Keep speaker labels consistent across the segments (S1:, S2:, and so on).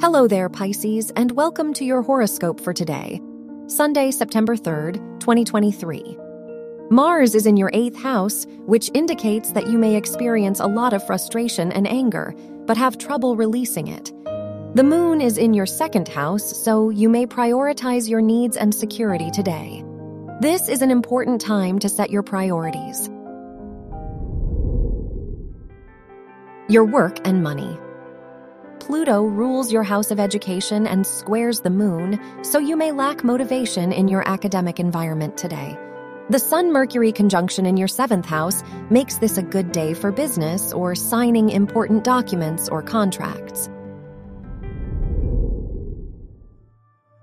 S1: Hello there, Pisces, and welcome to your horoscope for today, Sunday, September 3rd, 2023. Mars is in your eighth house, which indicates that you may experience a lot of frustration and anger, but have trouble releasing it. The moon is in your second house, so you may prioritize your needs and security today. This is an important time to set your priorities. Your work and money. Pluto rules your house of education and squares the moon, so you may lack motivation in your academic environment today. The Sun Mercury conjunction in your seventh house makes this a good day for business or signing important documents or contracts.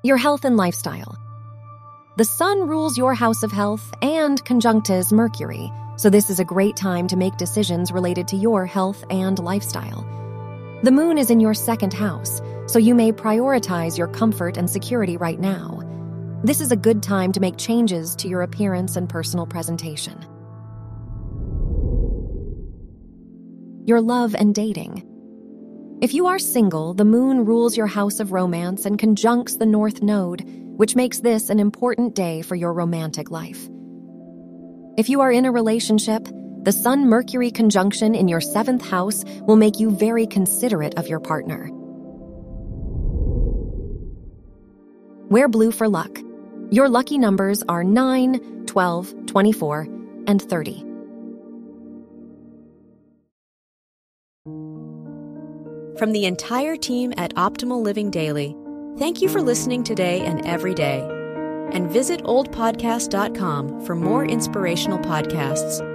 S1: Your health and lifestyle. The Sun rules your house of health and conjuncts Mercury, so this is a great time to make decisions related to your health and lifestyle. The moon is in your second house, so you may prioritize your comfort and security right now. This is a good time to make changes to your appearance and personal presentation. Your love and dating. If you are single, the moon rules your house of romance and conjuncts the north node, which makes this an important day for your romantic life. If you are in a relationship, the Sun Mercury conjunction in your seventh house will make you very considerate of your partner. Wear blue for luck. Your lucky numbers are 9, 12, 24, and 30.
S2: From the entire team at Optimal Living Daily, thank you for listening today and every day. And visit oldpodcast.com for more inspirational podcasts.